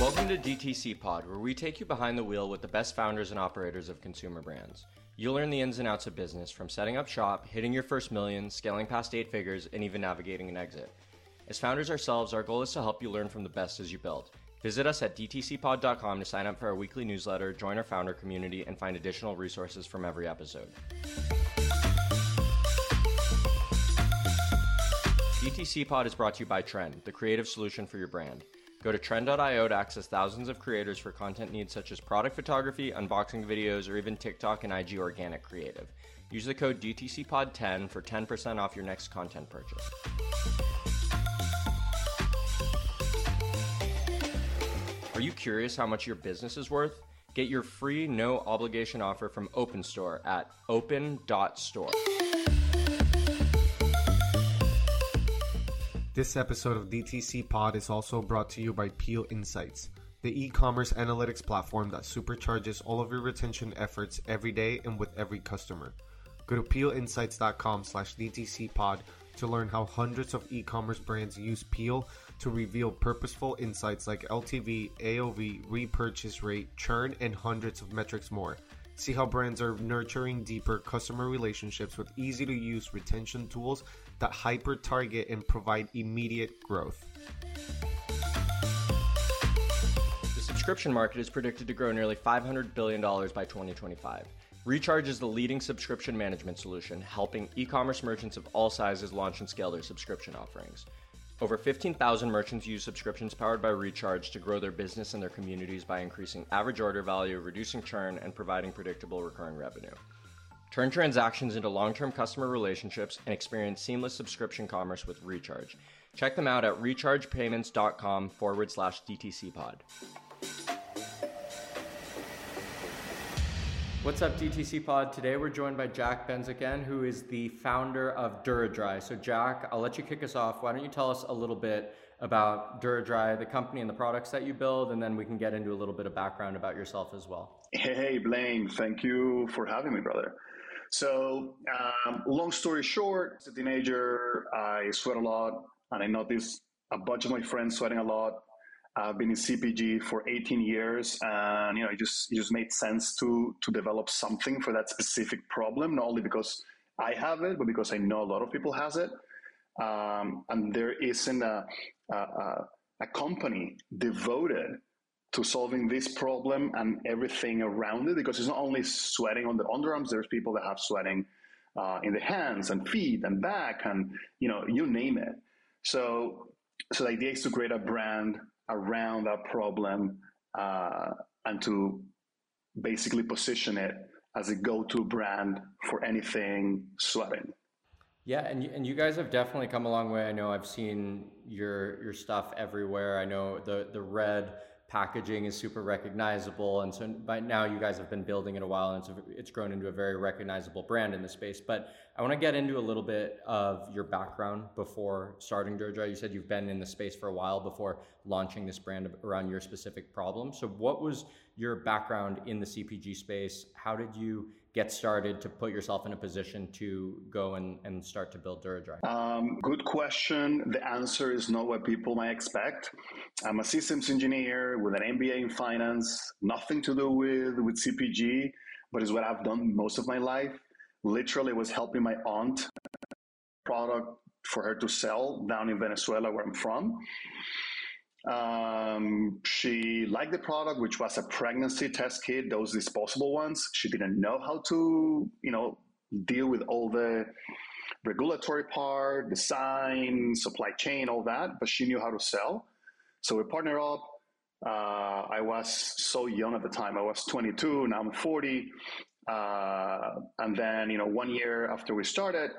Welcome to DTC Pod, where we take you behind the wheel with the best founders and operators of consumer brands. You'll learn the ins and outs of business from setting up shop, hitting your first million, scaling past eight figures, and even navigating an exit. As founders ourselves, our goal is to help you learn from the best as you build. Visit us at dtcpod.com to sign up for our weekly newsletter, join our founder community, and find additional resources from every episode. DTC Pod is brought to you by Trend, the creative solution for your brand. Go to trend.io to access thousands of creators for content needs such as product photography, unboxing videos, or even TikTok and IG organic creative. Use the code DTCPOD10 for 10% off your next content purchase. Are you curious how much your business is worth? Get your free no obligation offer from OpenStore at open.store. This episode of DTC Pod is also brought to you by Peel Insights, the e commerce analytics platform that supercharges all of your retention efforts every day and with every customer. Go to peelinsights.com slash DTCpod to learn how hundreds of e commerce brands use Peel to reveal purposeful insights like LTV, AOV, repurchase rate, churn, and hundreds of metrics more. See how brands are nurturing deeper customer relationships with easy to use retention tools that hyper target and provide immediate growth. The subscription market is predicted to grow nearly $500 billion by 2025. Recharge is the leading subscription management solution, helping e commerce merchants of all sizes launch and scale their subscription offerings. Over 15,000 merchants use subscriptions powered by Recharge to grow their business and their communities by increasing average order value, reducing churn, and providing predictable recurring revenue. Turn transactions into long term customer relationships and experience seamless subscription commerce with Recharge. Check them out at rechargepayments.com forward slash DTC pod. What's up, DTC Pod? Today we're joined by Jack Benzaken, who is the founder of DuraDry. So, Jack, I'll let you kick us off. Why don't you tell us a little bit about DuraDry, the company and the products that you build, and then we can get into a little bit of background about yourself as well. Hey, Blaine, thank you for having me, brother. So, um, long story short, as a teenager, I sweat a lot, and I noticed a bunch of my friends sweating a lot. I've been in CPG for 18 years, and you know, it just it just made sense to to develop something for that specific problem. Not only because I have it, but because I know a lot of people has it. Um, and there isn't a, a, a company devoted to solving this problem and everything around it. Because it's not only sweating on the underarms. There's people that have sweating uh, in the hands and feet and back, and you know, you name it. So, so the idea is to create a brand around that problem uh, and to basically position it as a go-to brand for anything sweating. Yeah, and and you guys have definitely come a long way. I know I've seen your your stuff everywhere. I know the the red packaging is super recognizable and so by now you guys have been building it a while and it's, it's grown into a very recognizable brand in the space. But i want to get into a little bit of your background before starting DuraDry. you said you've been in the space for a while before launching this brand around your specific problem so what was your background in the cpg space? How did you get started to put yourself in a position to go and, and start to build DuraDry? Um, good question. The answer is not what people might expect. I'm a systems engineer with an MBA in finance, nothing to do with, with CPG, but is what I've done most of my life. Literally was helping my aunt product for her to sell down in Venezuela where I'm from. Um, she liked the product, which was a pregnancy test kit, those disposable ones. She didn't know how to, you know, deal with all the regulatory part, design, supply chain, all that, but she knew how to sell. So we partnered up. Uh, I was so young at the time. I was 22. Now I'm 40. Uh, and then, you know, one year after we started,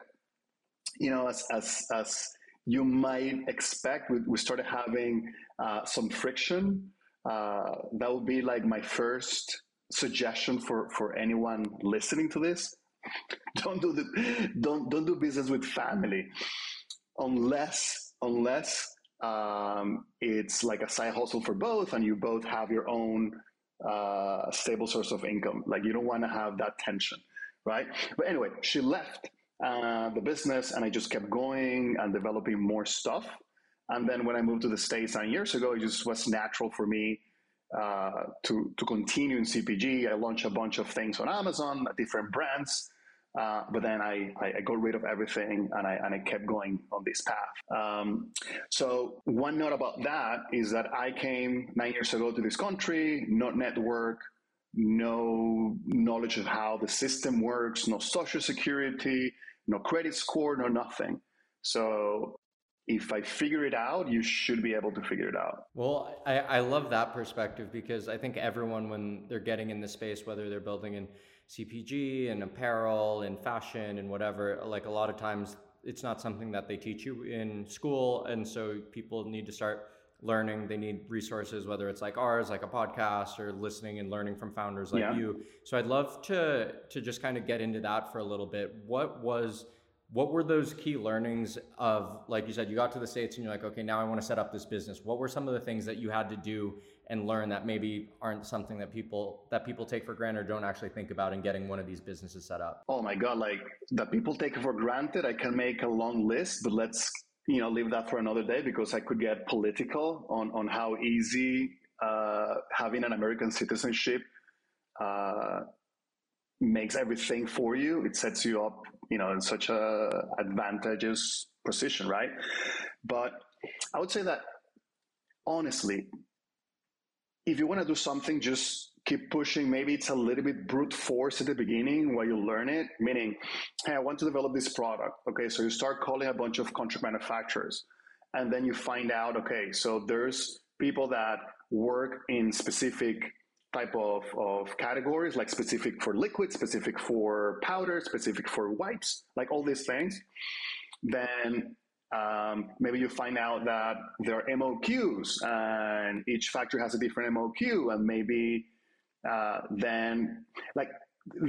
you know, as as as you might expect, we, we started having uh, some friction. Uh, that would be like my first suggestion for, for anyone listening to this. don't do the don't don't do business with family unless unless um, it's like a side hustle for both and you both have your own uh, stable source of income. Like you don't want to have that tension, right? But anyway, she left uh, the business and I just kept going and developing more stuff. And then when I moved to the States nine years ago, it just was natural for me uh, to to continue in CPG. I launched a bunch of things on Amazon, different brands. Uh, but then I, I, got rid of everything and I, and I kept going on this path. Um, so one note about that is that I came nine years ago to this country, not network, no knowledge of how the system works, no social security, no credit score, no nothing. So if I figure it out, you should be able to figure it out. Well, I, I love that perspective because I think everyone, when they're getting in the space, whether they're building in CPG and apparel and fashion and whatever, like a lot of times it's not something that they teach you in school. And so people need to start learning. They need resources, whether it's like ours, like a podcast, or listening and learning from founders like yeah. you. So I'd love to to just kind of get into that for a little bit. What was what were those key learnings of like you said you got to the states and you're like okay now i want to set up this business what were some of the things that you had to do and learn that maybe aren't something that people that people take for granted or don't actually think about in getting one of these businesses set up oh my god like that people take for granted i can make a long list but let's you know leave that for another day because i could get political on on how easy uh, having an american citizenship uh, makes everything for you. It sets you up you know in such a advantageous position right? But i would say that honestly if you want to do something, just keep pushing. Maybe it's a little bit brute force at the beginning while you learn it, meaning, hey, I want to develop this product. Okay, so you start calling a bunch of contract manufacturers. And then you find out, okay, so there's people that work in specific type of, of categories, like specific for liquid, specific for powder, specific for wipes, like all these things. Then um, maybe you find out that there are MOQs and each factory has a different MOQ, and maybe uh, then, like,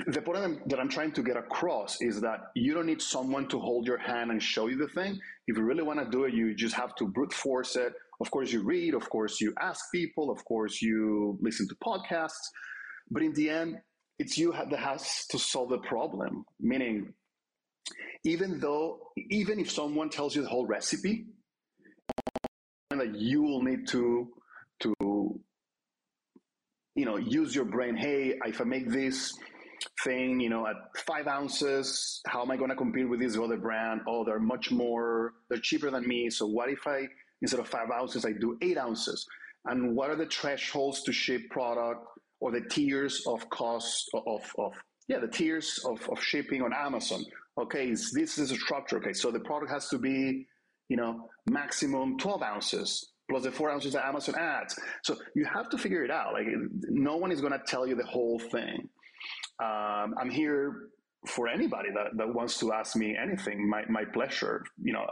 the point that I'm trying to get across is that you don't need someone to hold your hand and show you the thing. If you really want to do it, you just have to brute force it. Of course, you read, of course, you ask people, of course, you listen to podcasts. But in the end, it's you that has to solve the problem, meaning even though even if someone tells you the whole recipe that you will need to to you know use your brain hey if i make this thing you know at five ounces how am i going to compete with this other brand? Oh they're much more they're cheaper than me. So what if i instead of five ounces i do eight ounces? And what are the thresholds to ship product or the tiers of cost of, of yeah the tiers of, of shipping on amazon? Okay, this is a structure. Okay, so the product has to be, you know, maximum 12 ounces plus the four ounces that Amazon ads. So you have to figure it out. Like no one is going to tell you the whole thing. Um, I'm here for anybody that, that wants to ask me anything. My, my pleasure. You know,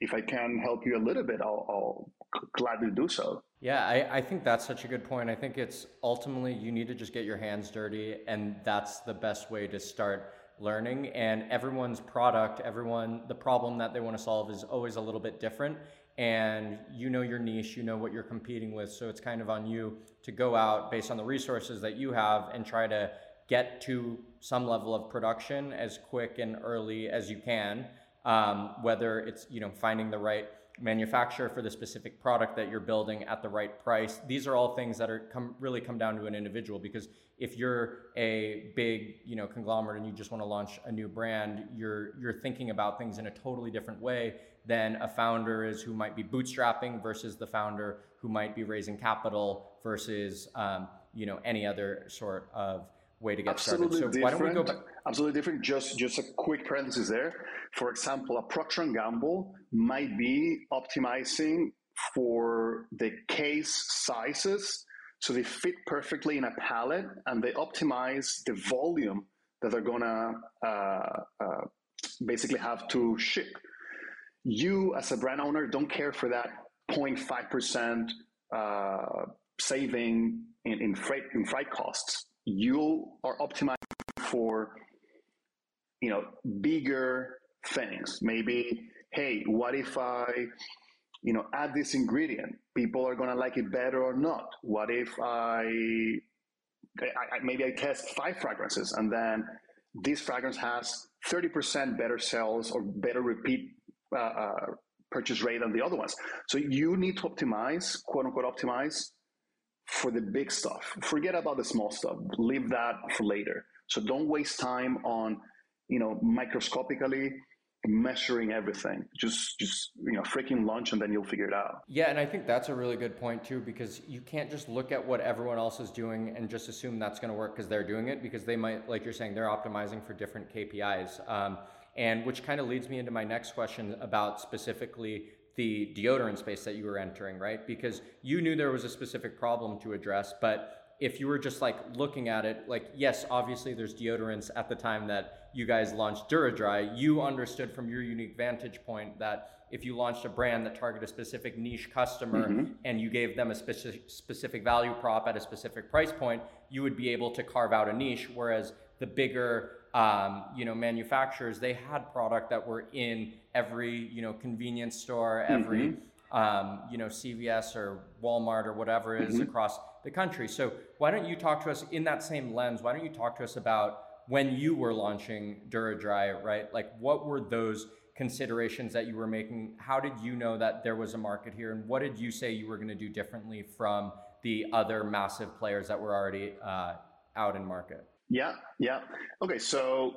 if I can help you a little bit, I'll, I'll gladly do so. Yeah, I, I think that's such a good point. I think it's ultimately you need to just get your hands dirty, and that's the best way to start learning and everyone's product everyone the problem that they want to solve is always a little bit different and you know your niche you know what you're competing with. So it's kind of on you to go out based on the resources that you have and try to get to some level of production as quick and early as you can um, whether it's you know finding the right manufacturer for the specific product that you're building at the right price. These are all things that are come really come down to an individual because if you're a big you know conglomerate and you just want to launch a new brand you're you're thinking about things in a totally different way than a founder is who might be bootstrapping versus the founder who might be raising capital versus um, you know any other sort of way to get absolutely started so different. why don't we go back absolutely different just just a quick parenthesis there for example a procter & gamble might be optimizing for the case sizes so they fit perfectly in a pallet and they optimize the volume that they're gonna uh, uh, basically have to ship. You, as a brand owner, don't care for that 0.5% uh, saving in, in, freight, in freight costs. You are optimizing for you know bigger things. Maybe, hey, what if I you know, add this ingredient. People are to like it better or not. What if I, I, maybe I test five fragrances and then this fragrance has 30% better sales or better repeat uh, uh, purchase rate than the other ones. So you need to optimize, quote unquote, optimize for the big stuff. Forget about the small stuff. Leave that for later. So don't waste time on, you know, microscopically measuring everything. Just just you know, freaking launch and then you'll figure it out. Yeah, and I think that's a really good point too because you can't just look at what everyone else is doing and just assume that's going to work because they're doing it because they might like you're saying they're optimizing for different KPIs. Um, and which kind of leads me into my next question about specifically the deodorant space that you were entering, right? Because you knew there was a specific problem to address, but if you were just like looking at it, like, yes, obviously there's deodorants at the time that you guys launched DuraDry, you understood from your unique vantage point that if you launched a brand that targeted a specific niche customer mm-hmm. and you gave them a specific specific value prop at a specific price point, you would be able to carve out a niche. Whereas the bigger um, you know manufacturers, they had product that were in every you know convenience store, every mm-hmm um, you know, CVS or Walmart or whatever is mm-hmm. across the country. So why don't you talk to us in that same lens? Why don't you talk to us about when you were launching DuraDry, right? Like what were those considerations that you were making? How did you know that there was a market here? And what did you say you were going to do differently from the other massive players that were already uh, out in market? Yeah, yeah. Okay, so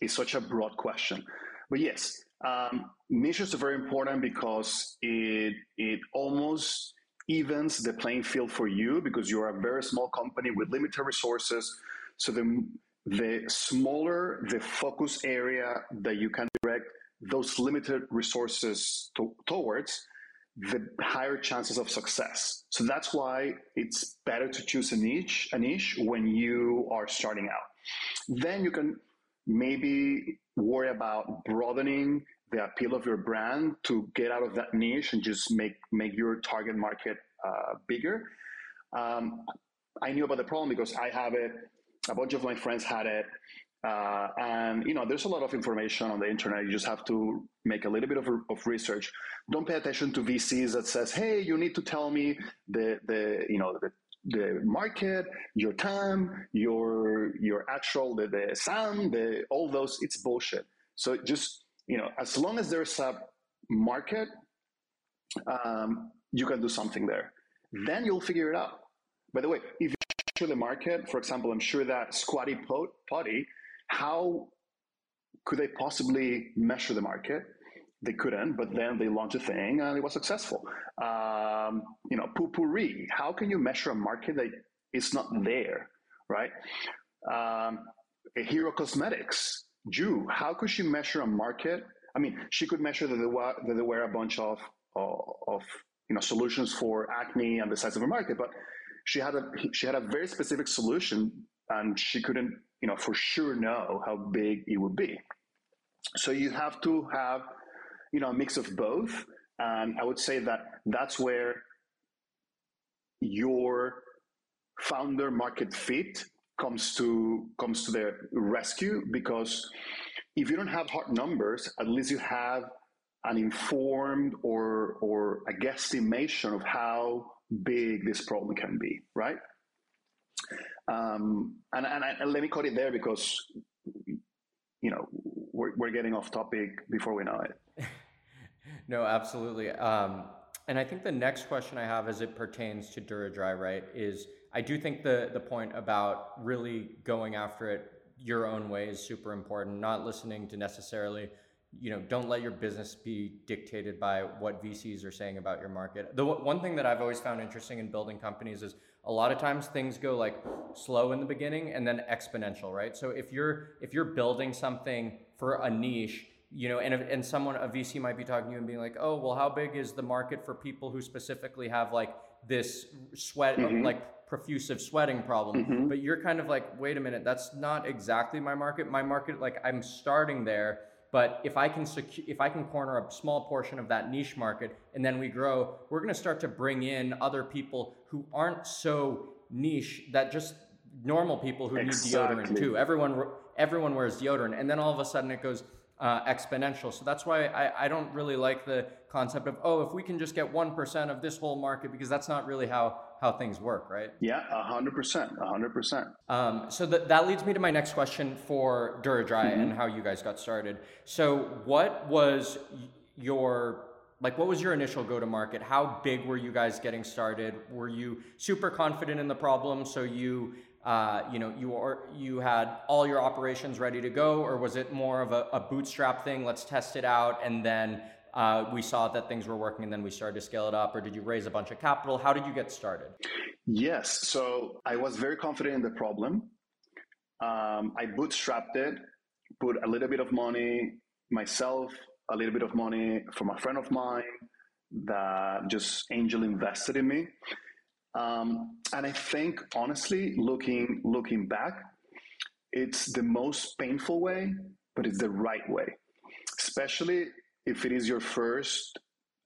it's such a broad question. But yes, um, niches are very important because it it almost evens the playing field for you because you're a very small company with limited resources. So the the smaller the focus area that you can direct those limited resources to, towards, the higher chances of success. So that's why it's better to choose a niche, a niche when you are starting out. Then you can maybe worry about broadening the appeal of your brand to get out of that niche and just make make your target market uh, bigger. Um, I knew about the problem because I have it. A bunch of my friends had it, uh, and you know, there's a lot of information on the internet. You just have to make a little bit of, of research. Don't pay attention to VCs that says, "Hey, you need to tell me the the you know the the market, your TAM, your your actual the, the SAM, the all those. It's bullshit. So just you know, as long as there's a market, um, you can do something there. Then you'll figure it out. By the way, if you measure the market, for example, I'm sure that Squatty Potty, how could they possibly measure the market? They couldn't, but then they launched a thing and it was successful. Um, you know, Poo-Pourri, how can you measure a market that is not there, right? Um, Hero Cosmetics, Ju, how could she measure a market? I mean, she could measure that they, that they were a bunch of, of you know solutions for acne and the size of a market, but she had a she had a very specific solution, and she couldn't you know for sure know how big it would be. So you have to have you know a mix of both, and I would say that that's where your founder market fit comes to comes to the rescue because if you don't have hard numbers, at least you have an informed or or a guesstimation of how big this problem can be, right? Um, and and, and let me cut it there because you know we're, we're getting off topic before we know it. no, absolutely. Um, and I think the next question I have as it pertains to DuraDry, right, is I do think the the point about really going after it your own way is super important. Not listening to necessarily, you know, don't let your business be dictated by what VCs are saying about your market. The one thing that I've always found interesting in building companies is a lot of times things go like slow in the beginning and then exponential, right? So if you're if you're building something for a niche you know, and and someone a VC might be talking to you and being like, oh, well, how big is the market for people who specifically have like this sweat, mm-hmm. like profusive sweating problem. Mm-hmm. But you're kind of like, wait a minute, that's not exactly my market. My market, like I'm starting there, but if I can secu- if I can corner a small portion of that niche market and then we grow, we're going to start to bring in other people who aren't so niche that just normal people who exactly. need deodorant too. Everyone everyone wears deodorant, and then all of a sudden it goes uh, exponential. So that's why I, I don't really like the concept of oh, if we can just get one percent of this whole market because that's not really how how things work, right? Yeah, hundred percent, hundred percent. Um, so that that leads me to my next question for DuraDry mm-hmm. and how you guys got started. So what was your like what was your initial go to market how big were you guys getting started were you super confident in the problem so you uh, you know you are you had all your operations ready to go or was it more of a, a bootstrap thing let's test it out and then uh, we saw that things were working and then we started to scale it up or did you raise a bunch of capital how did you get started yes so i was very confident in the problem um, i bootstrapped it put a little bit of money myself a little bit of money from a friend of mine that just angel invested in me. Um, and I think honestly, looking looking back, it's the most painful way, but it's the right way. Especially if it is your first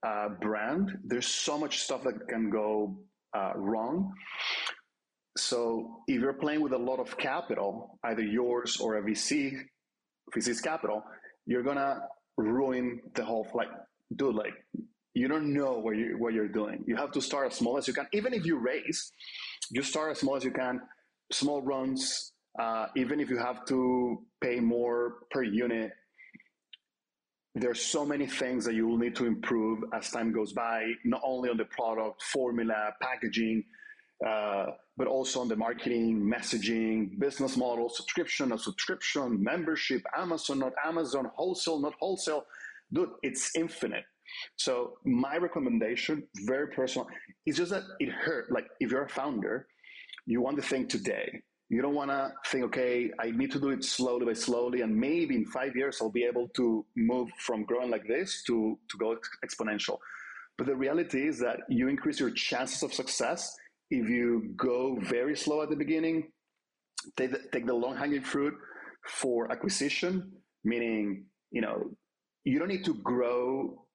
uh, brand, there's so much stuff that can go uh, wrong. So if you're playing with a lot of capital, either yours or a VC, VC's capital, you're gonna ruin the whole like dude like you don't know what you what you're doing you have to start as small as you can even if you raise you start as small as you can small runs uh, even if you have to pay more per unit there's so many things that you will need to improve as time goes by not only on the product formula packaging uh, but also on the marketing messaging business model subscription not subscription membership amazon not amazon wholesale not wholesale. Dude it's infinite. So my recommendation very personal is just that it hurt. Like if you're a founder you want to think today you don't want to think okay i need to do it slowly by slowly and maybe in five years i'll be able to move from growing like this to to go exponential. But the reality is that you increase your chances of success if you go very slow at the beginning, take the, take the long hanging fruit for acquisition, meaning, you know, you don't need to grow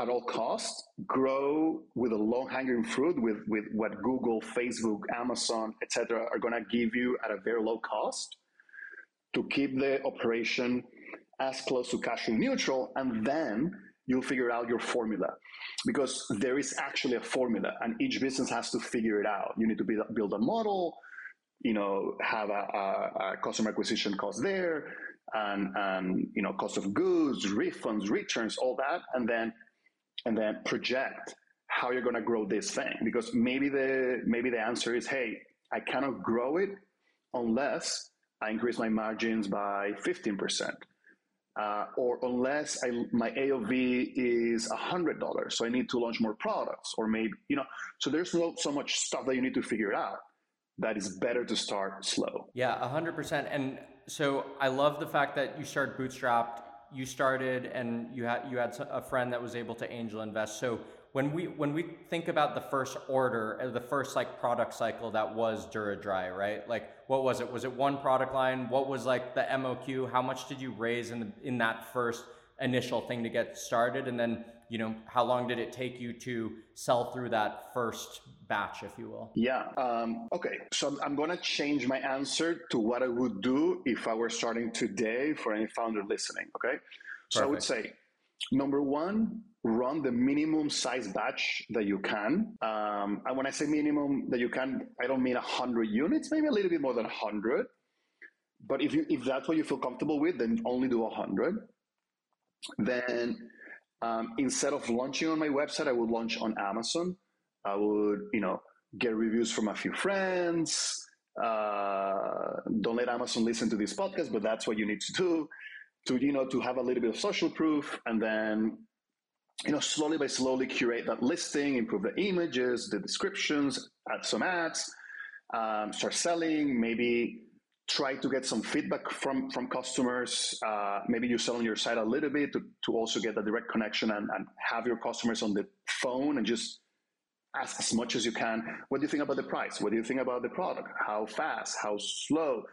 at all costs. Grow with a long hanging fruit with, with what Google, Facebook, Amazon, etc. are going to give you at a very low cost to keep the operation as close to cash flow neutral and then you'll figure out your formula because there is actually a formula and each business has to figure it out. You need to build, build a model, you know, have a, a, a customer acquisition cost there and, and, you know, cost of goods, refunds, returns, all that. And then, and then project how you're going to grow this thing because maybe the, maybe the answer is, Hey, I cannot grow it unless I increase my margins by 15% uh, or unless I, my AOV is $100, so I need to launch more products, or maybe, you know, so there's no, so much stuff that you need to figure out that is better to start slow. Yeah, 100%. And so I love the fact that you started bootstrapped, you started and you had, you had a friend that was able to angel invest. So when we when we think about the first order uh, the first like product cycle that was DuraDry, right? Like what was it? Was it one product line? What was like the MOQ? How much did you raise in the, in that first initial thing to get started? And then, you know, how long did it take you to sell through that first batch, if you will? Yeah. Um, okay. So I'm going to change my answer to what I would do if I were starting today for any founder listening. Okay. So Perfect. I would say, number one, run the minimum size batch that you can. Um, and when I say minimum that you can, I don't mean 100 units, maybe a little bit more than 100. But if, you, if that's what you feel comfortable with, then only do 100. Then um, instead of launching on my website, I would launch on Amazon. I would, you know, get reviews from a few friends. Uh, don't let Amazon listen to this podcast, but that's what you need to do to, you know, to have a little bit of social proof and then you know, slowly by slowly curate that listing, improve the images, the descriptions, add some ads, um, start selling, maybe try to get some feedback from, from customers. Uh, maybe you sell on your site a little bit to, to also get a direct connection and, and have your customers on the phone and just ask as much as you can. What do you think about the price? What do you think about the product? How fast? How slow?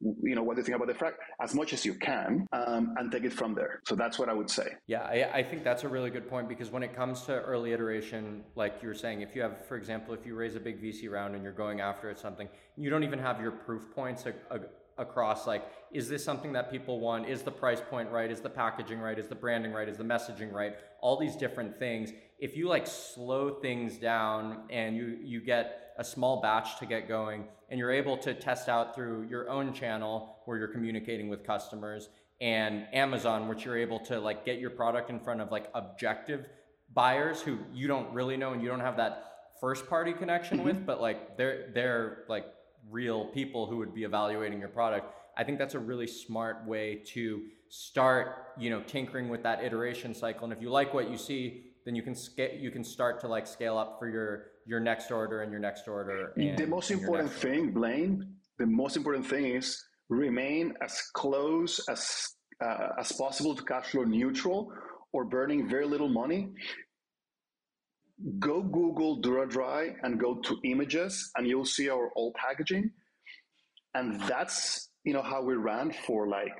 You know, what do you think about the frac as much as you can um, and take it from there. So that's what I would say. Yeah, I, I, think that's a really good point because when it comes to early iteration, like you were saying, if you have, for example, if you raise a big VC round and you're going after it something, you don't even have your proof points a, a, across like, is this something that people want? Is the price point right? Is the packaging right? Is the branding right? Is the messaging right? All these different things. If you like slow things down and you, you get a small batch to get going and you're able to test out through your own channel where you're communicating with customers and Amazon, which you're able to like get your product in front of like objective buyers who you don't really know and you don't have that first party connection mm-hmm. with, but like they're they're like real people who would be evaluating your product. I think that's a really smart way to start, you know, tinkering with that iteration cycle. And if you like what you see, then you can scale you can start to like scale up for your your next order and your next order. the most important thing, Blaine, the most important thing is remain as close as uh, as possible to cash flow neutral or burning very little money go google duradry and go to images and you'll see our old packaging and that's you know how we ran for like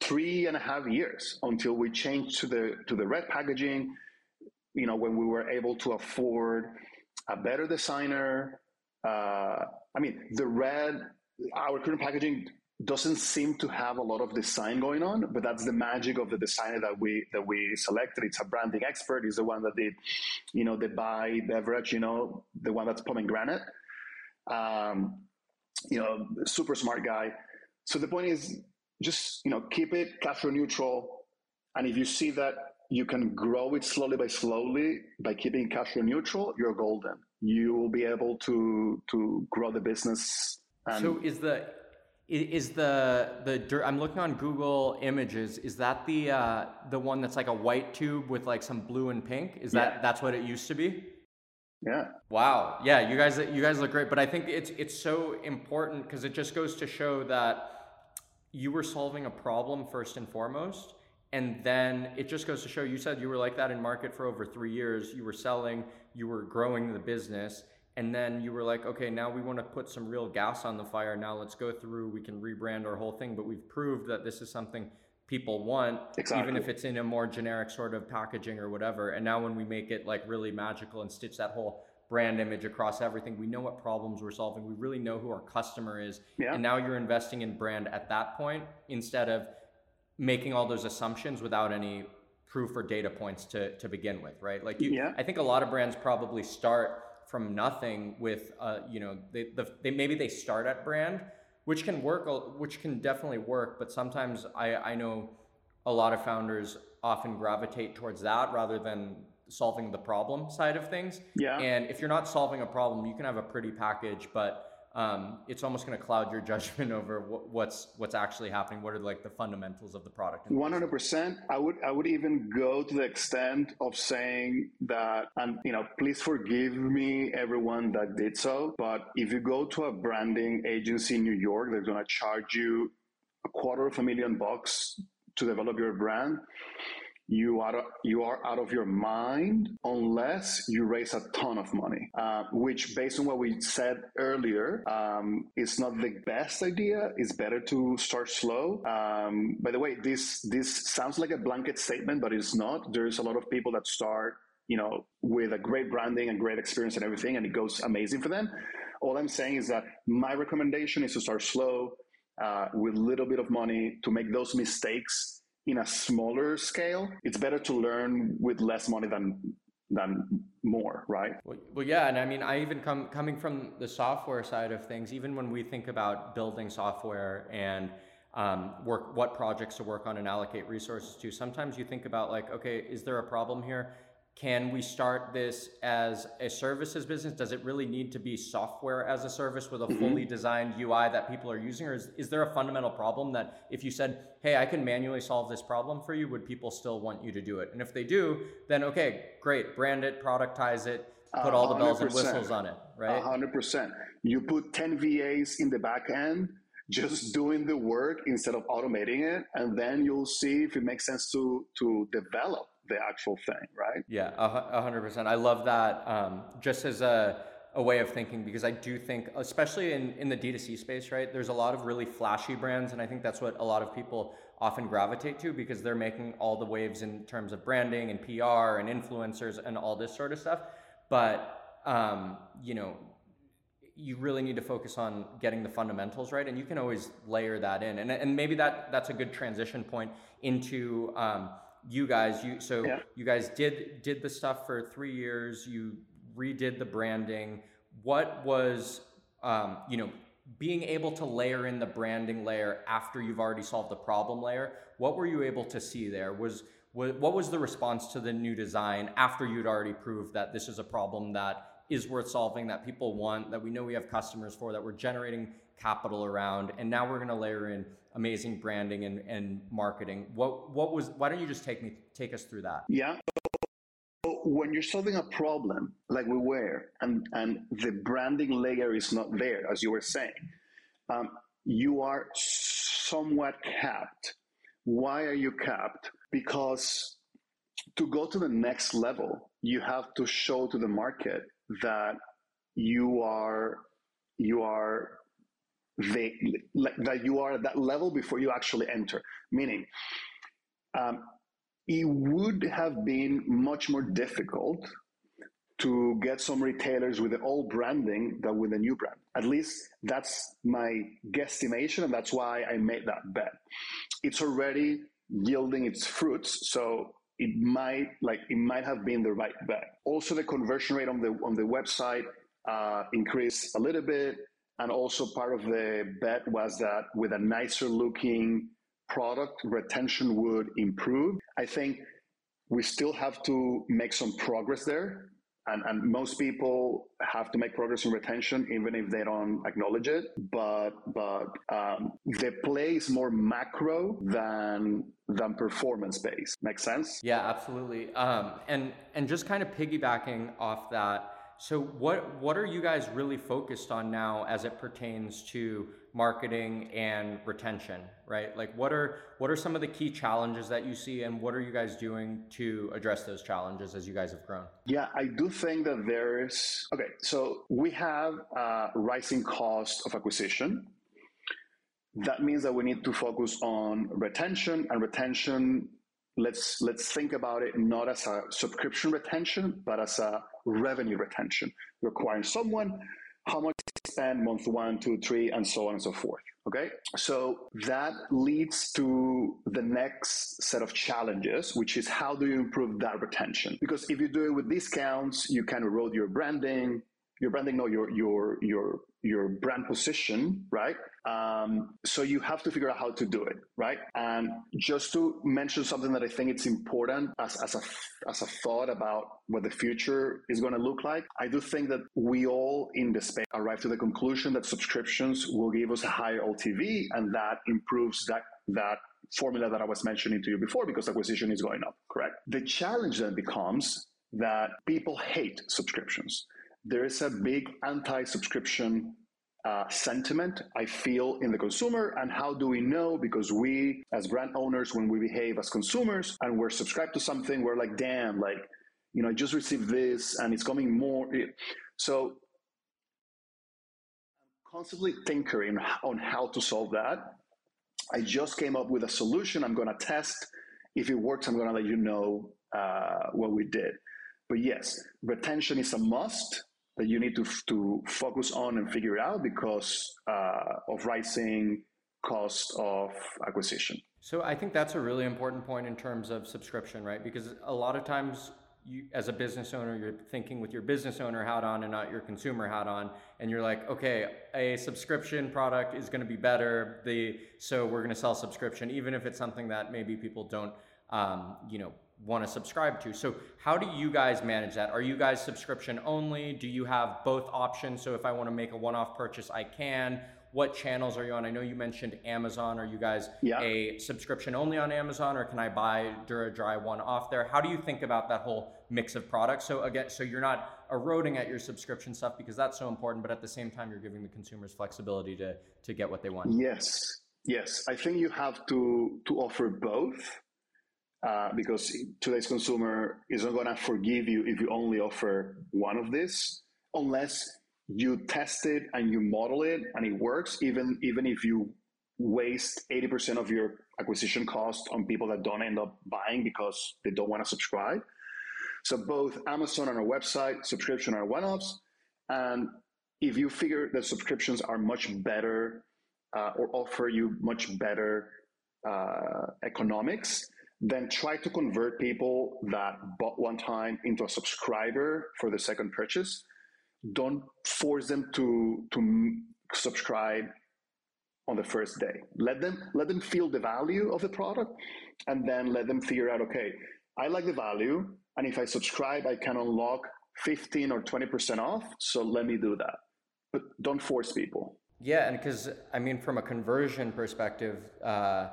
three and a half years until we changed to the to the red packaging you know when we were able to afford a better designer uh, i mean the red our current packaging doesn't seem to have a lot of design going on, but that's the magic of the designer that we that we selected. It's a branding expert. He's the one that did, you know, the Bai beverage. You know, the one that's pomegranate. Um, you know, super smart guy. So the point is, just you know, keep it cash flow neutral, and if you see that you can grow it slowly by slowly by keeping cash flow neutral, you're golden. You will be able to to grow the business. so is the is the the I'm looking on Google Images. Is that the uh, the one that's like a white tube with like some blue and pink? Is that that's what it used to be? Yeah. Wow. Yeah, you guys you guys look great, but I think it's it's so important because it just goes to show that you were solving a problem first and foremost. And then it just goes to show you said you were like that in market for over 3 years. You were selling, you were growing the business and then you were like okay now we want to put some real gas on the fire now let's go through we can rebrand our whole thing but we've proved that this is something people want exactly. even if it's in a more generic sort of packaging or whatever and now when we make it like really magical and stitch that whole brand image across everything we know what problems we're solving we really know who our customer is yeah. and now you're investing in brand at that point instead of making all those assumptions without any proof or data points to to begin with right? Like you yeah. i think a lot of brands probably start from nothing with uh, you know they, the, they maybe they start at brand which can work which can definitely work but sometimes I, I know a lot of founders often gravitate towards that rather than solving the problem side of things. Yeah. And if you're not solving a problem you can have a pretty package but um, it's almost going to cloud your judgment over what's what's actually happening. What are like the fundamentals of the product? One hundred percent. I would I would even go to the extent of saying that, and you know, please forgive me, everyone that did so. But if you go to a branding agency in New York, they're going to charge you a quarter of a million bucks to develop your brand you are you are out of your mind unless you raise a ton of money, uh, which, based on what we said earlier, um, is not the best idea. It's better to start slow. Um, by the way, this this sounds like a blanket statement, but it's not. There's a lot of people that start, you know, with a great branding and great experience and everything, and it goes amazing for them. All I'm saying is that my recommendation is to start slow uh, with a little bit of money to make those mistakes in a smaller scale, it's better to learn with less money than than more, right? Well, well, yeah, and I mean, I even come coming from the software side of things. Even when we think about building software and um, work, what projects to work on and allocate resources to, sometimes you think about like, okay, is there a problem here? Can we start this as a services business? Does it really need to be software as a service with a mm-hmm. fully designed UI that people are using? Or is, is there a fundamental problem that if you said, hey, I can manually solve this problem for you, would people still want you to do it? And if they do, then okay, great, brand it, productize it, put all the bells and whistles on it, right? 100%. You put 10 VAs in the back end just doing the work instead of automating it and then you'll see if it makes sense to to develop the actual thing, right? Yeah, a hundred percent. I love that. Um, just as a a way of thinking because I do think, especially in, in the D2C space, right? There's a lot of really flashy brands, and I think that's what a lot of people often gravitate to because they're making all the waves in terms of branding and PR and influencers and all this sort of stuff. But um, you know, you really need to focus on getting the fundamentals right, and you can always layer that in, and and maybe that that's a good transition point into. Um, you guys you so yeah. you guys did did the stuff for three years you redid the branding what was um, you know being able to layer in the branding layer after you've already solved the problem layer, what were you able to see there? Was what was the response to the new design after you'd already proved that this is a problem that is worth solving, that people want, that we know we have customers for, that we're generating capital around, and now we're going to layer in amazing branding and, and marketing. What what was? Why don't you just take me take us through that? Yeah. When you're solving a problem like we were, and and the branding layer is not there, as you were saying, um, you are somewhat capped. Why are you capped? Because to go to the next level, you have to show to the market that you are you are the, that you are at that level before you actually enter. Meaning, um, it would have been much more difficult to get some retailers with the old branding than with the new brand. At least that's my guesstimation, and that's why I made that bet. It's already yielding its fruits, so it might like it might have been the right bet. Also, the conversion rate on the on the website uh, increased a little bit, and also part of the bet was that with a nicer looking product, retention would improve. I think we still have to make some progress there. And, and most people have to make progress in retention even if they don't acknowledge it. But but um, the play is more macro than than performance based. Makes sense? Yeah absolutely. Um, and and just kind of piggybacking off that so what what are you guys really focused on now as it pertains to marketing and retention, right? Like what are what are some of the key challenges that you see and what are you guys doing to address those challenges as you guys have grown? Yeah, I do think that there's okay, so we have a rising cost of acquisition. That means that we need to focus on retention and retention let's let's think about it not as a subscription retention but as a revenue retention You're acquiring someone how much spend month one two three and so on and so forth okay? So that leads to the next set of challenges which is how do you improve that retention? Because if you do it with discounts you can erode your branding. Your branding no your your your your brand position, right? Um, so you have to figure out how to do it, right? And just to mention something that I think it's important as, as a as a thought about what the future is going to look like, I do think that we all in the space arrive to the conclusion that subscriptions will give us a higher LTV, and that improves that that formula that I was mentioning to you before because acquisition is going up, correct? The challenge then becomes that people hate subscriptions there is a big anti-subscription uh, sentiment I feel in the consumer. And how do we know? Because we, as brand owners, when we behave as consumers and we're subscribed to something, we're like, damn, like, you know, I just received this and it's coming more. So I'm constantly tinkering on how to solve that. I just came up with a solution. I'm going to test. If it works, I'm going to let you know uh, what we did. But yes, retention is a must that you need to, to focus on and figure it out because uh, of rising cost of acquisition. So I think that's a really important point in terms of subscription, right? Because a lot of times you, as a business owner, you're thinking with your business owner hat on and not your consumer hat on, and you're like, okay, a subscription product is going to be better. The so we're going to sell subscription, even if it's something that maybe people don't, um, you know, want to subscribe to. So, how do you guys manage that? Are you guys subscription only? Do you have both options? So, if I want to make a one off purchase, I can. What channels are you on? I know you mentioned Amazon. Are you guys yeah. a subscription only on Amazon, or can I buy DuraDry one off there? How do you think about that whole mix of products? So again, so you're not eroding at your subscription stuff because that's so important, but at the same time, you're giving the consumers flexibility to to get what they want. Yes, yes. I think you have to to offer both uh, because today's consumer isn't going to forgive you if you only offer one of these unless you test it and you model it and it works even even if you waste 80% of your acquisition cost on people that don't end up buying because they don't want to subscribe. So both amazon and our website subscription are one-offs. And if you figure that subscriptions are much better uh, or offer you much better uh, economics then try to convert people that bought one time into a subscriber for the second purchase. Don't force them to to subscribe on the first day. Let them let them feel the value of the product, and then let them figure out. Okay, I like the value, and if I subscribe, I can unlock fifteen or twenty percent off. So let me do that, but don't force people. Yeah, and because I mean, from a conversion perspective, uh,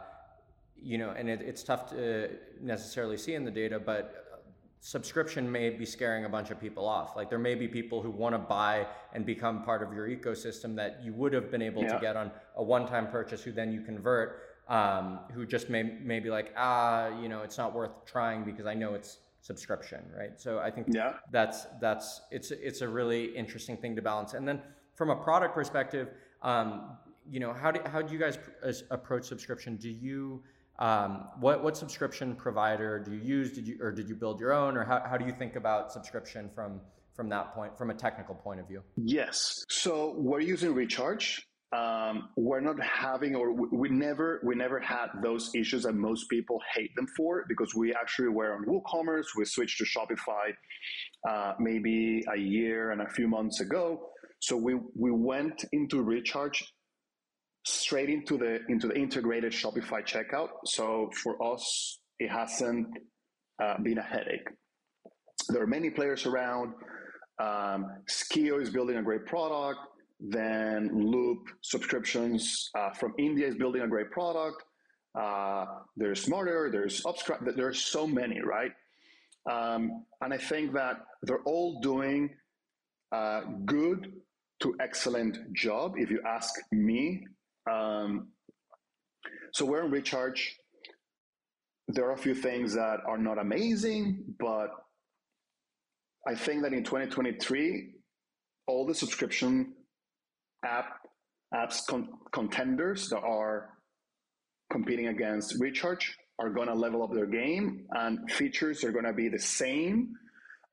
you know, and it, it's tough to necessarily see in the data, but subscription may be scaring a bunch of people off. Like there may be people who want to buy and become part of your ecosystem that you would have been able yeah. to get on a one-time purchase, who then you convert, um, who just may may be like, ah, you know, it's not worth trying because I know it's subscription, right? So I think yeah. that's that's it's it's a really interesting thing to balance. And then from a product perspective, um, you know, how do how do you guys approach subscription? Do you um, what what subscription provider do you use? Did you or did you build your own, or how, how do you think about subscription from from that point, from a technical point of view? Yes. So we're using Recharge. Um, we're not having, or we, never we never had those issues that most people hate them for because we actually were on WooCommerce. We switched to Shopify uh, maybe a year and a few months ago. So we we went into Recharge straight into the into the integrated Shopify checkout. So for us, it hasn't uh, been a headache. There are many players around. Um, Skio is building a great product. Then Loop subscriptions uh, from India is building a great product. Uh, there's Smartrr, there's Upscribe, there's so many, right? Um, and I think that they're all doing a good to excellent job. If you ask me, um, so we're in recharge. There are a few things that are not amazing, but I think that in 2023, all the subscription app apps con- contenders that are competing against recharge are going to level up their game and features are going to be the same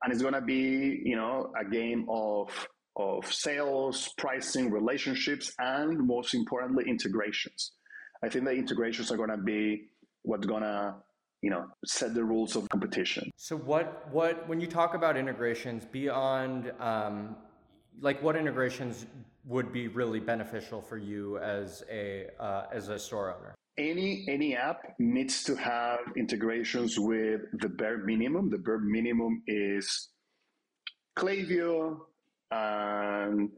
and it's going to be you know a game of of sales, pricing, relationships, and most importantly, integrations. I think the integrations are going to be what's going to you know set the rules of competition. So what what when you talk about integrations beyond um, like what integrations would be really beneficial for you as a uh, as a store owner? Any any app needs to have integrations with the bare minimum. The bare minimum is Klaviyo, and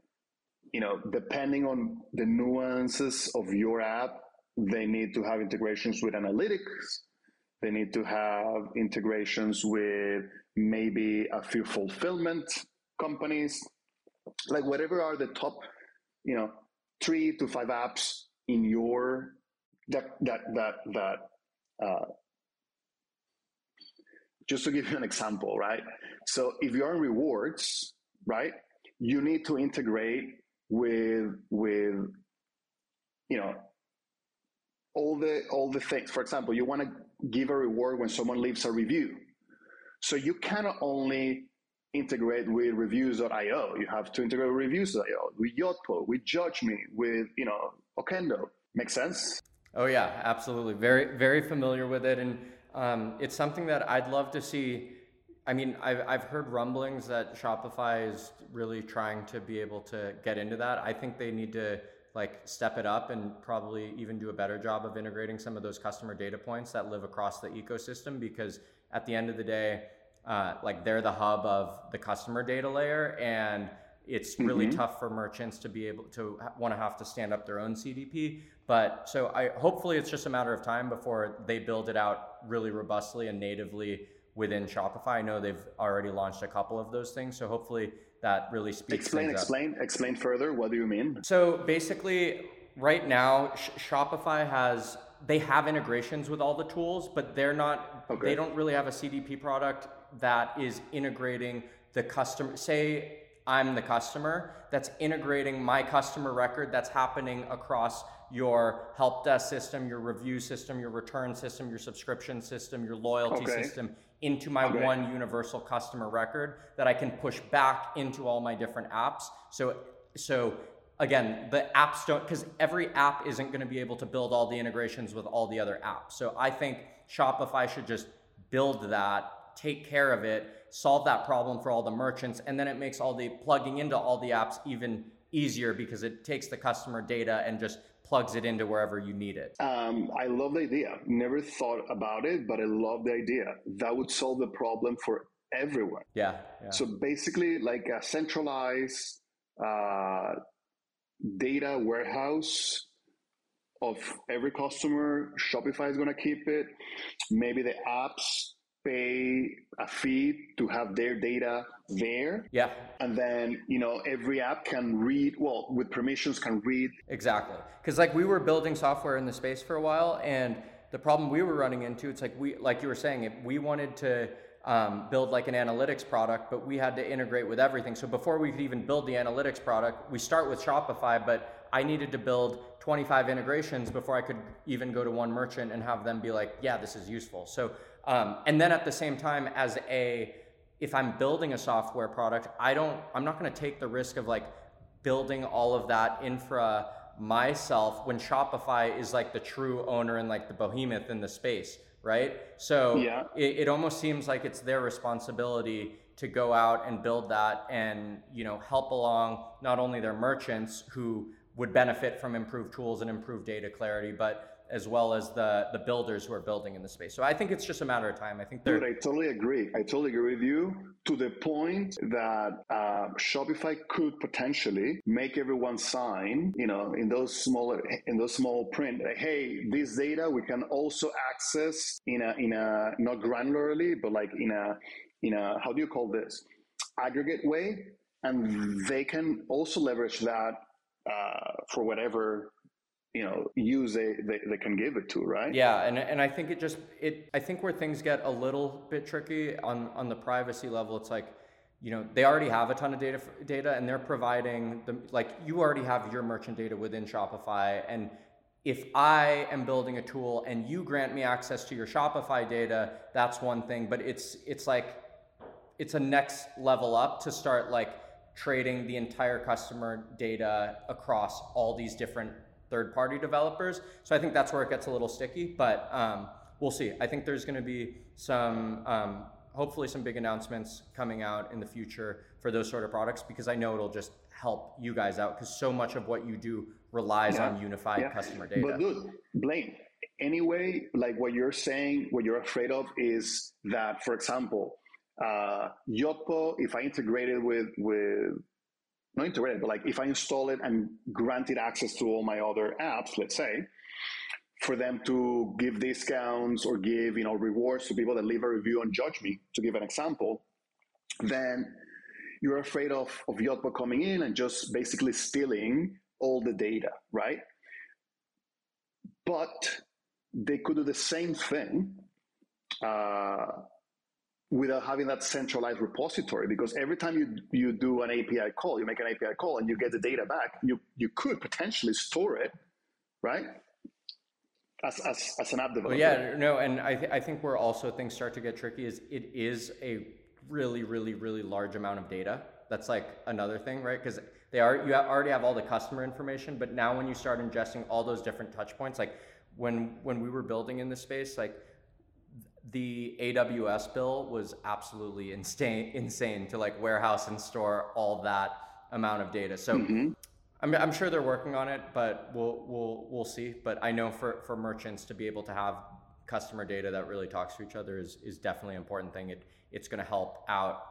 you know depending on the nuances of your app they need to have integrations with analytics. They need to have integrations with maybe a few fulfillment companies. Like whatever are the top you know three to five apps in your that that that that uh, just to give you an example right? So if you're in rewards right you need to integrate with with you know all the all the things. For example you want to give a reward when someone leaves a review. So you cannot only integrate with reviews.io you have to integrate with reviews.io with yotpo with judge.me with you know okendo. Make sense? Oh yeah absolutely. Very very familiar with it and um, it's something that i'd love to see I mean, I've, I've heard rumblings that Shopify is really trying to be able to get into that. I think they need to like step it up and probably even do a better job of integrating some of those customer data points that live across the ecosystem because at the end of the day, uh, like they're the hub of the customer data layer and it's really mm-hmm. tough for merchants to be able to want to have to stand up their own CDP. But so I hopefully it's just a matter of time before they build it out really robustly and natively within Shopify. I know they've already launched a couple of those things, so hopefully that really speaks. Explain, explain, up. explain further. What do you mean? So basically, right now, Sh- Shopify has they have integrations with all the tools, but they're not. Okay. They don't really have a CDP product that is integrating the customer. Say I'm the customer that's integrating my customer record that's happening across your help desk system, your review system, your return system, your subscription system, your loyalty okay. system into my okay. one universal customer record that I can push back into all my different apps. So so again, the apps don't because every app isn't going to be able to build all the integrations with all the other apps. So I think Shopify should just build that, take care of it, solve that problem for all the merchants, and then it makes all the plugging into all the apps even easier because it takes the customer data and just plugs it into wherever you need it. Um, I love the idea. Never thought about it, but I love the idea. That would solve the problem for everyone. Yeah. yeah. So basically, like a centralized uh, data warehouse of every customer. Shopify is going to keep it. Maybe the apps pay a fee to have their data there. Yeah. And then, you know, every app can read, well, with permissions can read. Exactly. Because like we were building software in the space for a while and the problem we were running into, it's like we, like you were saying, if we wanted to um, build like an analytics product, but we had to integrate with everything. So before we could even build the analytics product, we start with Shopify, but I needed to build 25 integrations before I could even go to one merchant and have them be like, yeah, this is useful. So um, and then at the same time, as a, if I'm building a software product, I don't, I'm not going to take the risk of like building all of that infra myself when Shopify is like the true owner and like the behemoth in the space, right? So yeah. it, it almost seems like it's their responsibility to go out and build that and you know help along not only their merchants who would benefit from improved tools and improved data clarity, but as well as the the builders who are building in the space. So I think it's just a matter of time. I think they're. Dude, I totally agree. I totally agree with you to the point that uh, Shopify could potentially make everyone sign, you know, in those smaller in those small print. Like, hey, this data we can also access in a in a not granularly, but like in a in a how do you call this aggregate way, and they can also leverage that uh, for whatever you know use they, they, they can give it to right? Yeah and, and i think it just it i think where things get a little bit tricky on on the privacy level it's like you know they already have a ton of data data and they're providing the like you already have your merchant data within shopify and if i am building a tool and you grant me access to your shopify data that's one thing but it's it's like it's a next level up to start like trading the entire customer data across all these different third party developers. So I think that's where it gets a little sticky, but um, we'll see. I think there's going to be some, um, hopefully, some big announcements coming out in the future for those sort of products because I know it'll just help you guys out because so much of what you do relies yeah. on unified yeah. customer data. But dude, Blaine, anyway, like what you're saying, what you're afraid of is that, for example, uh, Yotpo, if I integrate it with with not integrated, but like if I install it and grant it access to all my other apps, let's say, for them to give discounts or give you know rewards to people that leave a review and judge.me, to give an example, then you're afraid of of Yotpo coming in and just basically stealing all the data, right? But they could do the same thing uh, without having that centralized repository because every time you you do an API call, you make an API call and you get the data back, you you could potentially store it, right? As, as, as an app developer. Well, yeah, no, and I, th- I think where also things start to get tricky is it is a really, really, really large amount of data. That's like another thing, right? Because they are you already have all the customer information, but now when you start ingesting all those different touch points, like when when we were building in this space, like the AWS bill was absolutely insane, insane to like warehouse and store all that amount of data. So mm-hmm. I'm, I'm sure they're working on it, but we'll we'll we'll see. But I know for for merchants to be able to have customer data that really talks to each other is is definitely an important thing. It it's going to help out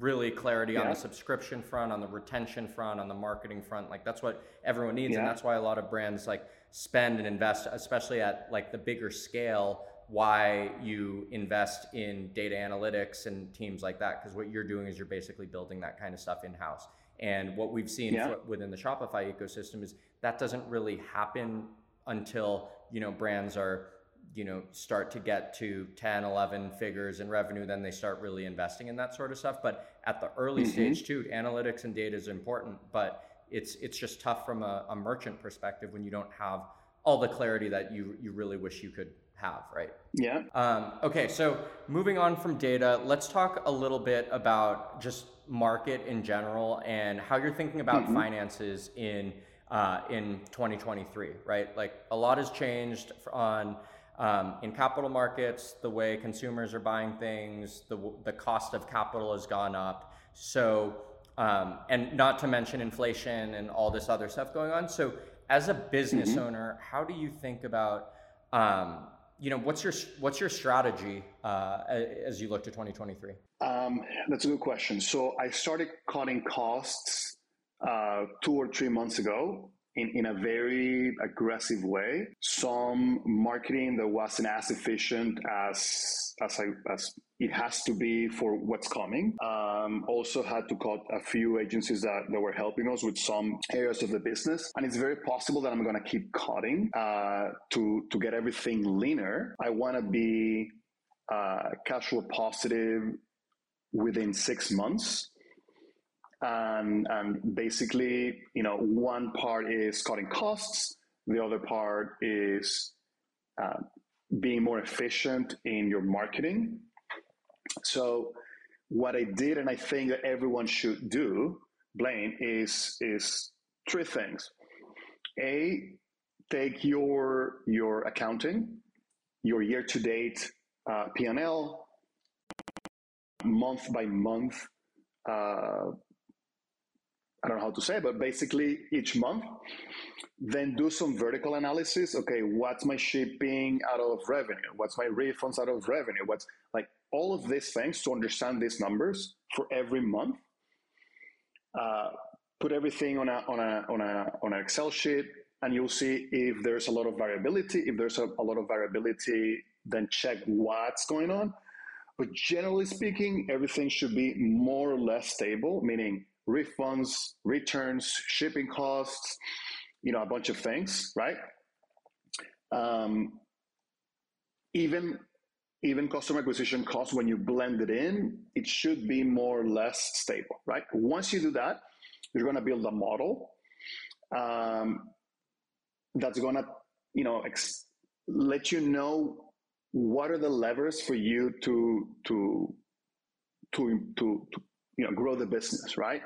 really clarity yeah. on the subscription front, on the retention front, on the marketing front. Like that's what everyone needs, yeah. and that's why a lot of brands like spend and invest, especially at like the bigger scale why you invest in data analytics and teams like that because what you're doing is you're basically building that kind of stuff in house and what we've seen yeah. within the shopify ecosystem is that doesn't really happen until you know brands are you know start to get to 10 11 figures in revenue then they start really investing in that sort of stuff but at the early mm-hmm. stage too analytics and data is important but it's it's just tough from a, a merchant perspective when you don't have all the clarity that you you really wish you could have, right? Yeah. Um, okay, so moving on from data, let's talk a little bit about just market in general and how you're thinking about mm-hmm. finances in uh, in 2023, right? Like a lot has changed on um, in capital markets, the way consumers are buying things, the the cost of capital has gone up. So um, and not to mention inflation and all this other stuff going on. So, as a business mm-hmm. owner, how do you think about, um, you know, what's your what's your strategy uh, as you look to 2023? Um, that's a good question. So, I started cutting costs uh, two or three months ago in, in a very aggressive way. Some marketing that wasn't as efficient as as I, as it has to be for what's coming. Um, also had to cut a few agencies that, that were helping us with some areas of the business. And it's very possible that I'm going to keep cutting uh, to, to get everything leaner. I want to be uh, cash flow positive within six months and, and basically, you know, one part is cutting costs, the other part is uh, being more efficient in your marketing. So, what I did, and I think that everyone should do, Blaine, is is three things. A, take your your accounting, your year to date uh, P and L, month by month uh, I don't know how to say, but basically each month, then do some vertical analysis. Okay, what's my shipping out of revenue? What's my refunds out of revenue? What's like all of these things to understand these numbers for every month. Uh, put everything on a on a on a on an Excel sheet, and you'll see if there's a lot of variability. If there's a, a lot of variability, then check what's going on. But generally speaking, everything should be more or less stable, meaning refunds, returns, shipping costs, you know, a bunch of things, right? Um, even even customer acquisition costs, when you blend it in, it should be more or less stable, right? Once you do that, you're going to build a model um, that's going to, you know, ex- let you know what are the levers for you to to to to, to you know grow the business right?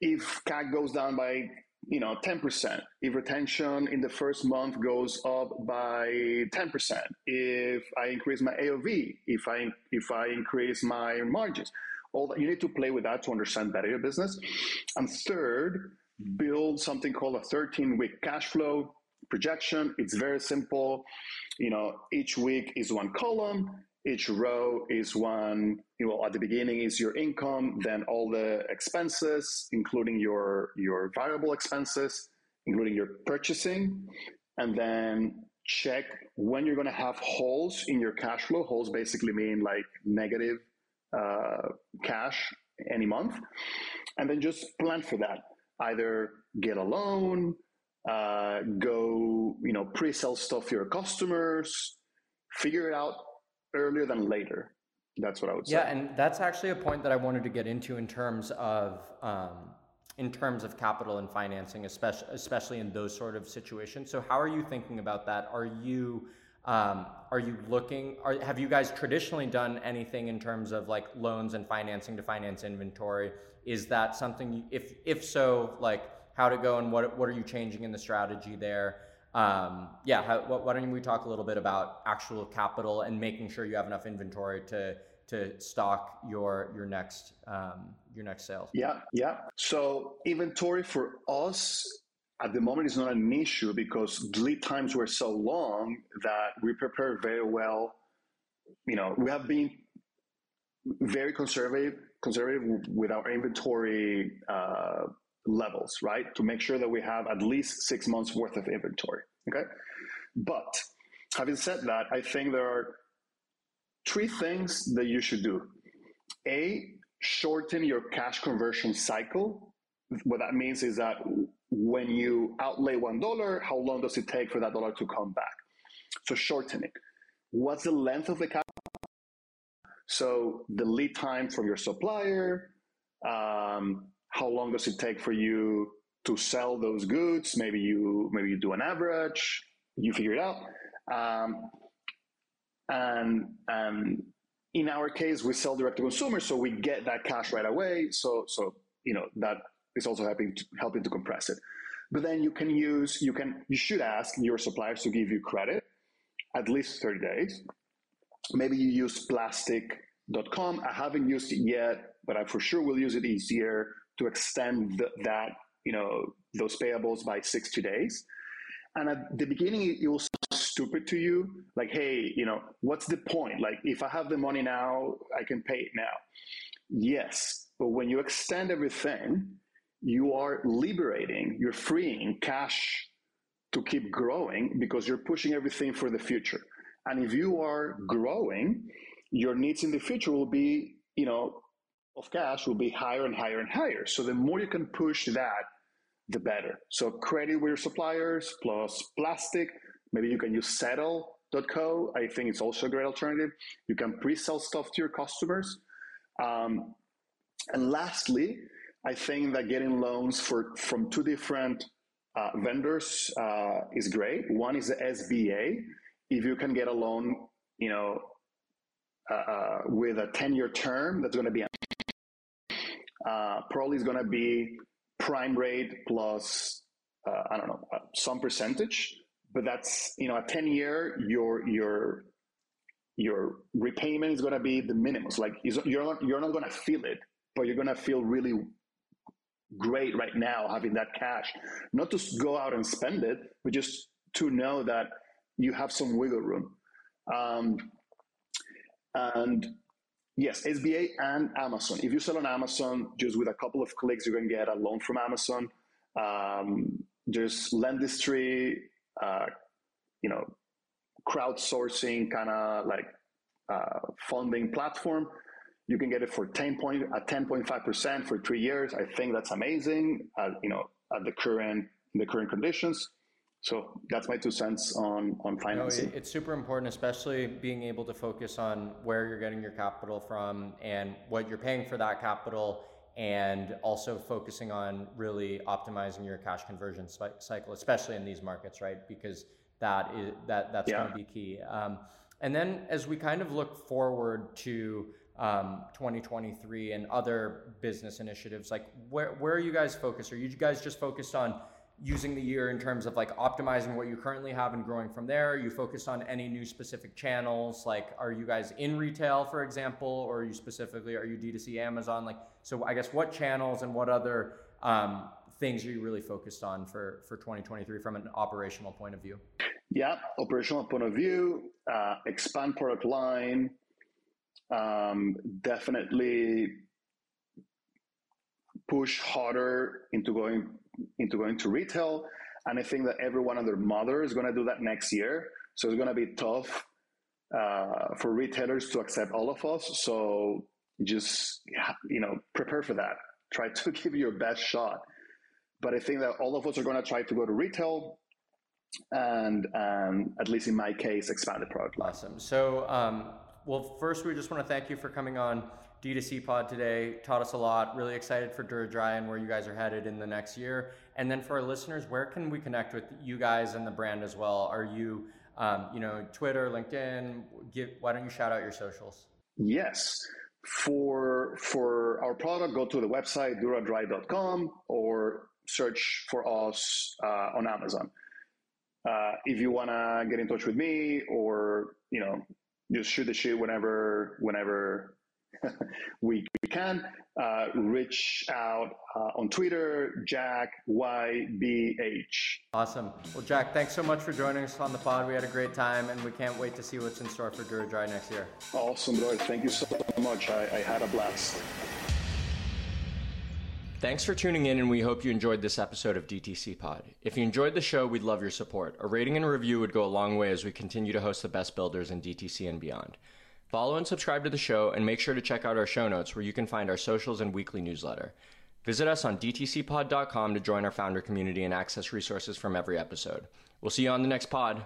If CAC goes down by you know 10% if retention in the first month goes up by 10% if i increase my aov if i if i increase my margins all that you need to play with that to understand better your business. And third build something called a 13 week cash flow projection. It's very simple. You know each week is one column each row is one, you know, at the beginning is your income, then all the expenses, including your, your variable expenses, including your purchasing, and then check when you're going to have holes in your cash flow. Holes basically mean like negative uh, cash any month, and then just plan for that. Either get a loan, uh, go, you know, pre-sell stuff to your customers, figure it out earlier than later. That's what I would say. Yeah, and that's actually a point that I wanted to get into in terms of um, in terms of capital and financing, especially especially in those sort of situations. So, how are you thinking about that? Are you um, are you looking? Are, have you guys traditionally done anything in terms of like loans and financing to finance inventory? Is that something? If if so, like how to go and what what are you changing in the strategy there? Um, yeah, how, why don't we talk a little bit about actual capital and making sure you have enough inventory to to stock your your next um, your next sales? Yeah, yeah. So inventory for us at the moment is not an issue because lead times were so long that we prepare very well. You know, we have been very conservative conservative with our inventory uh, levels, right? To make sure that we have at least six months worth of inventory. Okay. But having said that, I think there are three things that you should do. A, shorten your cash conversion cycle. What that means is that when you outlay one dollar, how long does it take for that dollar to come back? So shorten it. What's the length of the cash? So the lead time from your supplier, um, how long does it take for you to sell those goods? Maybe you maybe you do an average, you figure it out. Um, and and in our case, we sell direct to consumer, so we get that cash right away. So so you know that is also helping to, helping to compress it. But then you can use you can you should ask your suppliers to give you credit at least 30 days. Maybe you use plastiq.com. I haven't used it yet, but I for sure will use it easier to extend the, that, you know, those payables by 60 days. And at the beginning, it will sound stupid to you. Like, hey, you know, what's the point? Like, if I have the money now, I can pay it now. Yes. But when you extend everything, you are liberating, you're freeing cash to keep growing because you're pushing everything for the future. And if you are growing, your needs in the future will be, you know, of cash will be higher and higher and higher. So the more you can push that, the better. So credit with your suppliers plus Plastiq. Maybe you can use settle.co. I think it's also a great alternative. You can pre-sell stuff to your customers. Um, and lastly, I think that getting loans for from two different uh, vendors uh, is great. One is the SBA. If you can get a loan, you know, uh, uh with a 10 year term, that's going to be uh, probably is going to be prime rate plus, uh, I don't know, some percentage. But that's, you know, a 10 year, your, your, your repayment is going to be the minimum. Like you're not, you're not going to feel it, but you're going to feel really great right now having that cash. Not to go out and spend it, but just to know that you have some wiggle room. Um, and yes, SBA and Amazon. If you sell on Amazon, just with a couple of clicks, you can get a loan from Amazon. Um, there's Lendistry, uh, you know, crowdsourcing kind of like uh, funding platform you can get it for 10 point at 10.5% for three years. I think that's amazing. Uh, you know, at the current the current conditions. So that's my two cents on on financing. No, it's super important, especially being able to focus on where you're getting your capital from and what you're paying for that capital, and also focusing on really optimizing your cash conversion cycle, especially in these markets, right? Because that is that that's yeah. going to be key. Um, and then as we kind of look forward to um, 2023 and other business initiatives? Like, where, where are you guys focused? Are you guys just focused on using the year in terms of like optimizing what you currently have and growing from there? Are you focused on any new specific channels? Like, are you guys in retail, for example, or are you specifically, are you D2C Amazon? Like, so I guess what channels and what other um, things are you really focused on for, for 2023 from an operational point of view? Yeah, operational point of view, uh, expand product line, um, definitely push harder into going into going to retail. And I think that everyone and their mother is going to do that next year. So it's going to be tough uh, for retailers to accept all of us. So just you know prepare for that. Try to give your best shot. But I think that all of us are going to try to go to retail and um, at least in my case, expand the product line. Awesome. So um, well, first, we just want to thank you for coming on D2C Pod today. Taught us a lot. Really excited for DuraDry and where you guys are headed in the next year. And then for our listeners, where can we connect with you guys and the brand as well? Are you, um, you know, Twitter, LinkedIn? Give, why don't you shout out your socials? Yes. For for our product, go to the website duradry.com or search for us uh, on Amazon. Uh, if you want to get in touch with me or you know just shoot the shit whenever whenever we, we can. Uh, reach out uh, on Twitter, Jack YBH. Awesome. Well, Jack, thanks so much for joining us on the pod. We had a great time, and we can't wait to see what's in store for DuraDry next year. Awesome, brother. Thank you so much. I, I had a blast. Thanks for tuning in, and we hope you enjoyed this episode of DTC Pod. If you enjoyed the show, we'd love your support. A rating and a review would go a long way as we continue to host the best builders in DTC and beyond. Follow and subscribe to the show, and make sure to check out our show notes where you can find our socials and weekly newsletter. Visit us on dtcpod.com to join our founder community and access resources from every episode. We'll see you on the next pod.